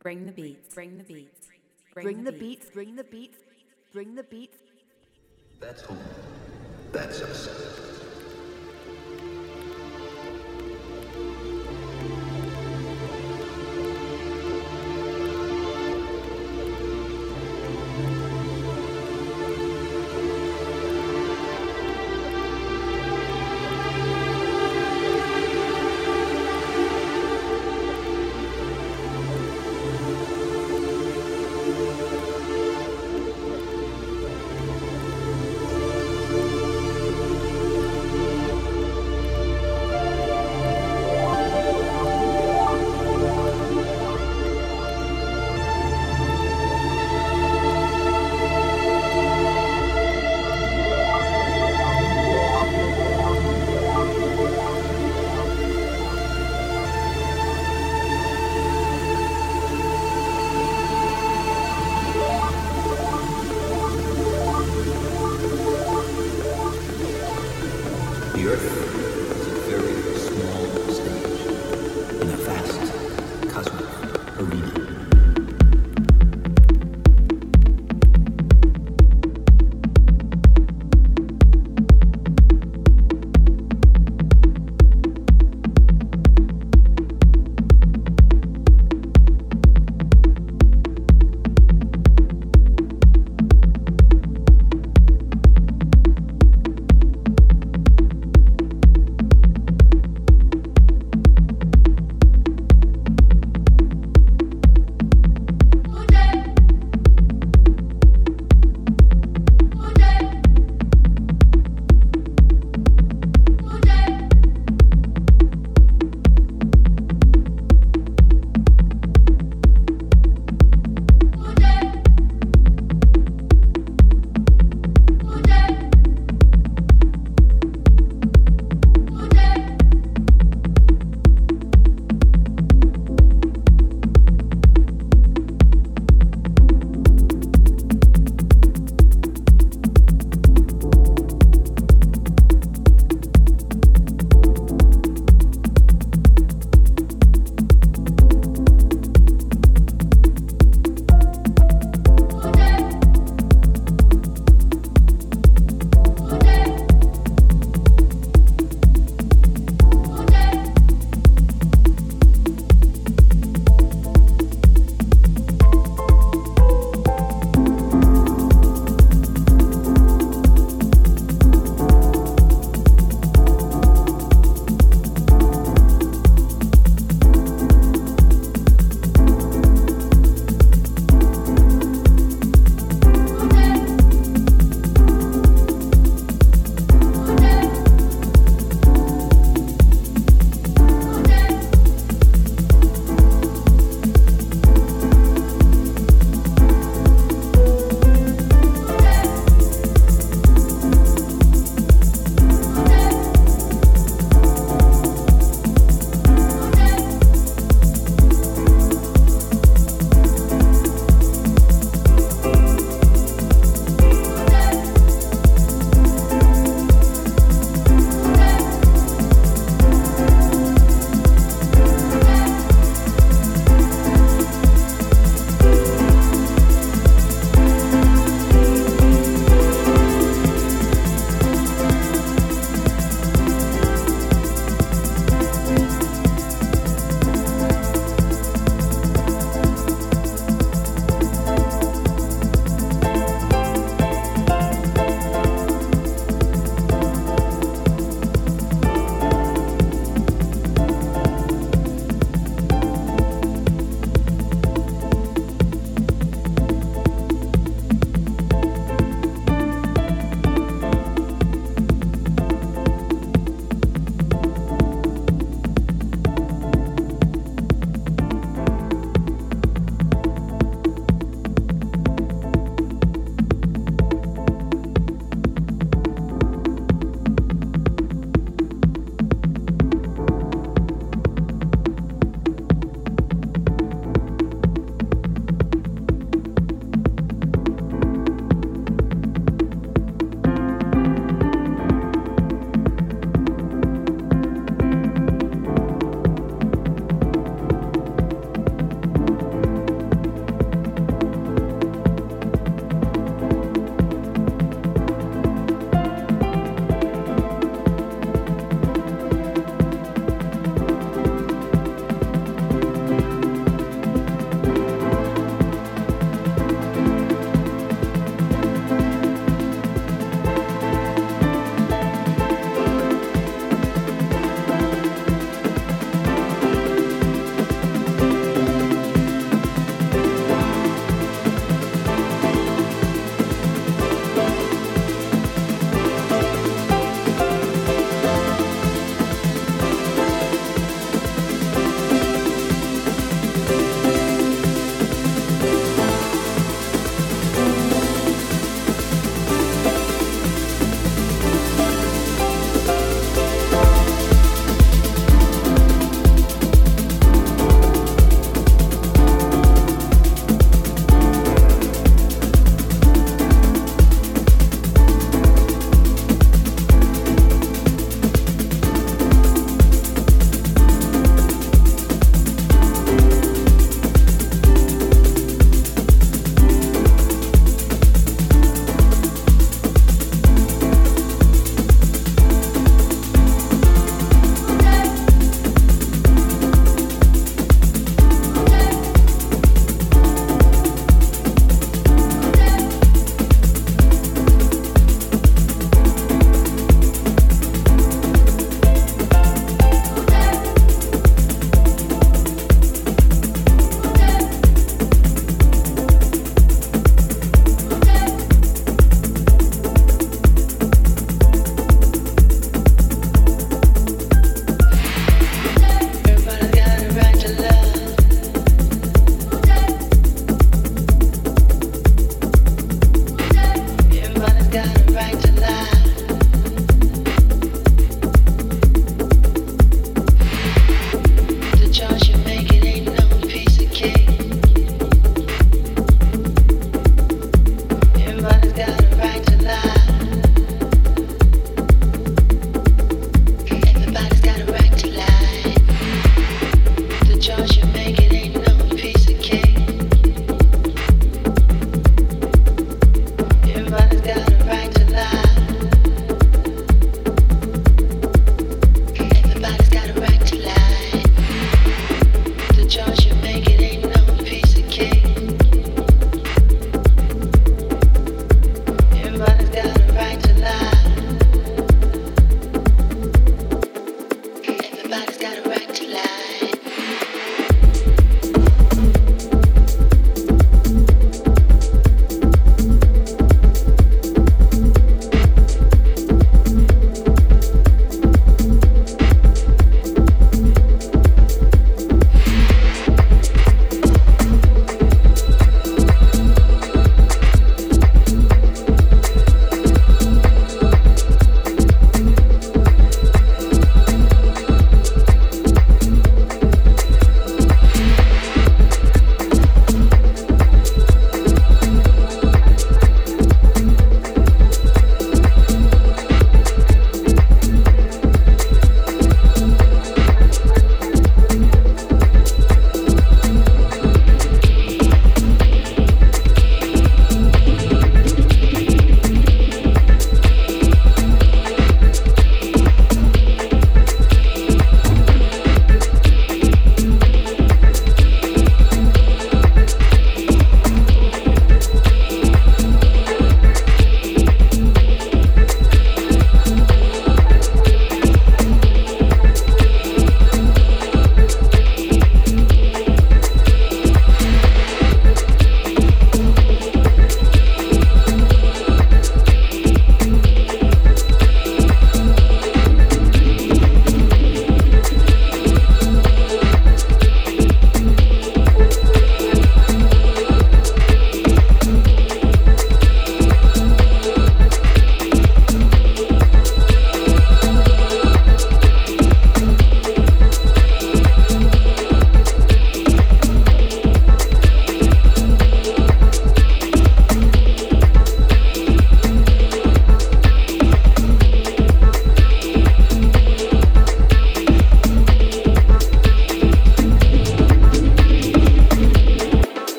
Bring the beats. Bring the beats. Bring the beats, bring the beats, bring the beats. That's home. That's us.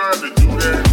trying to do that.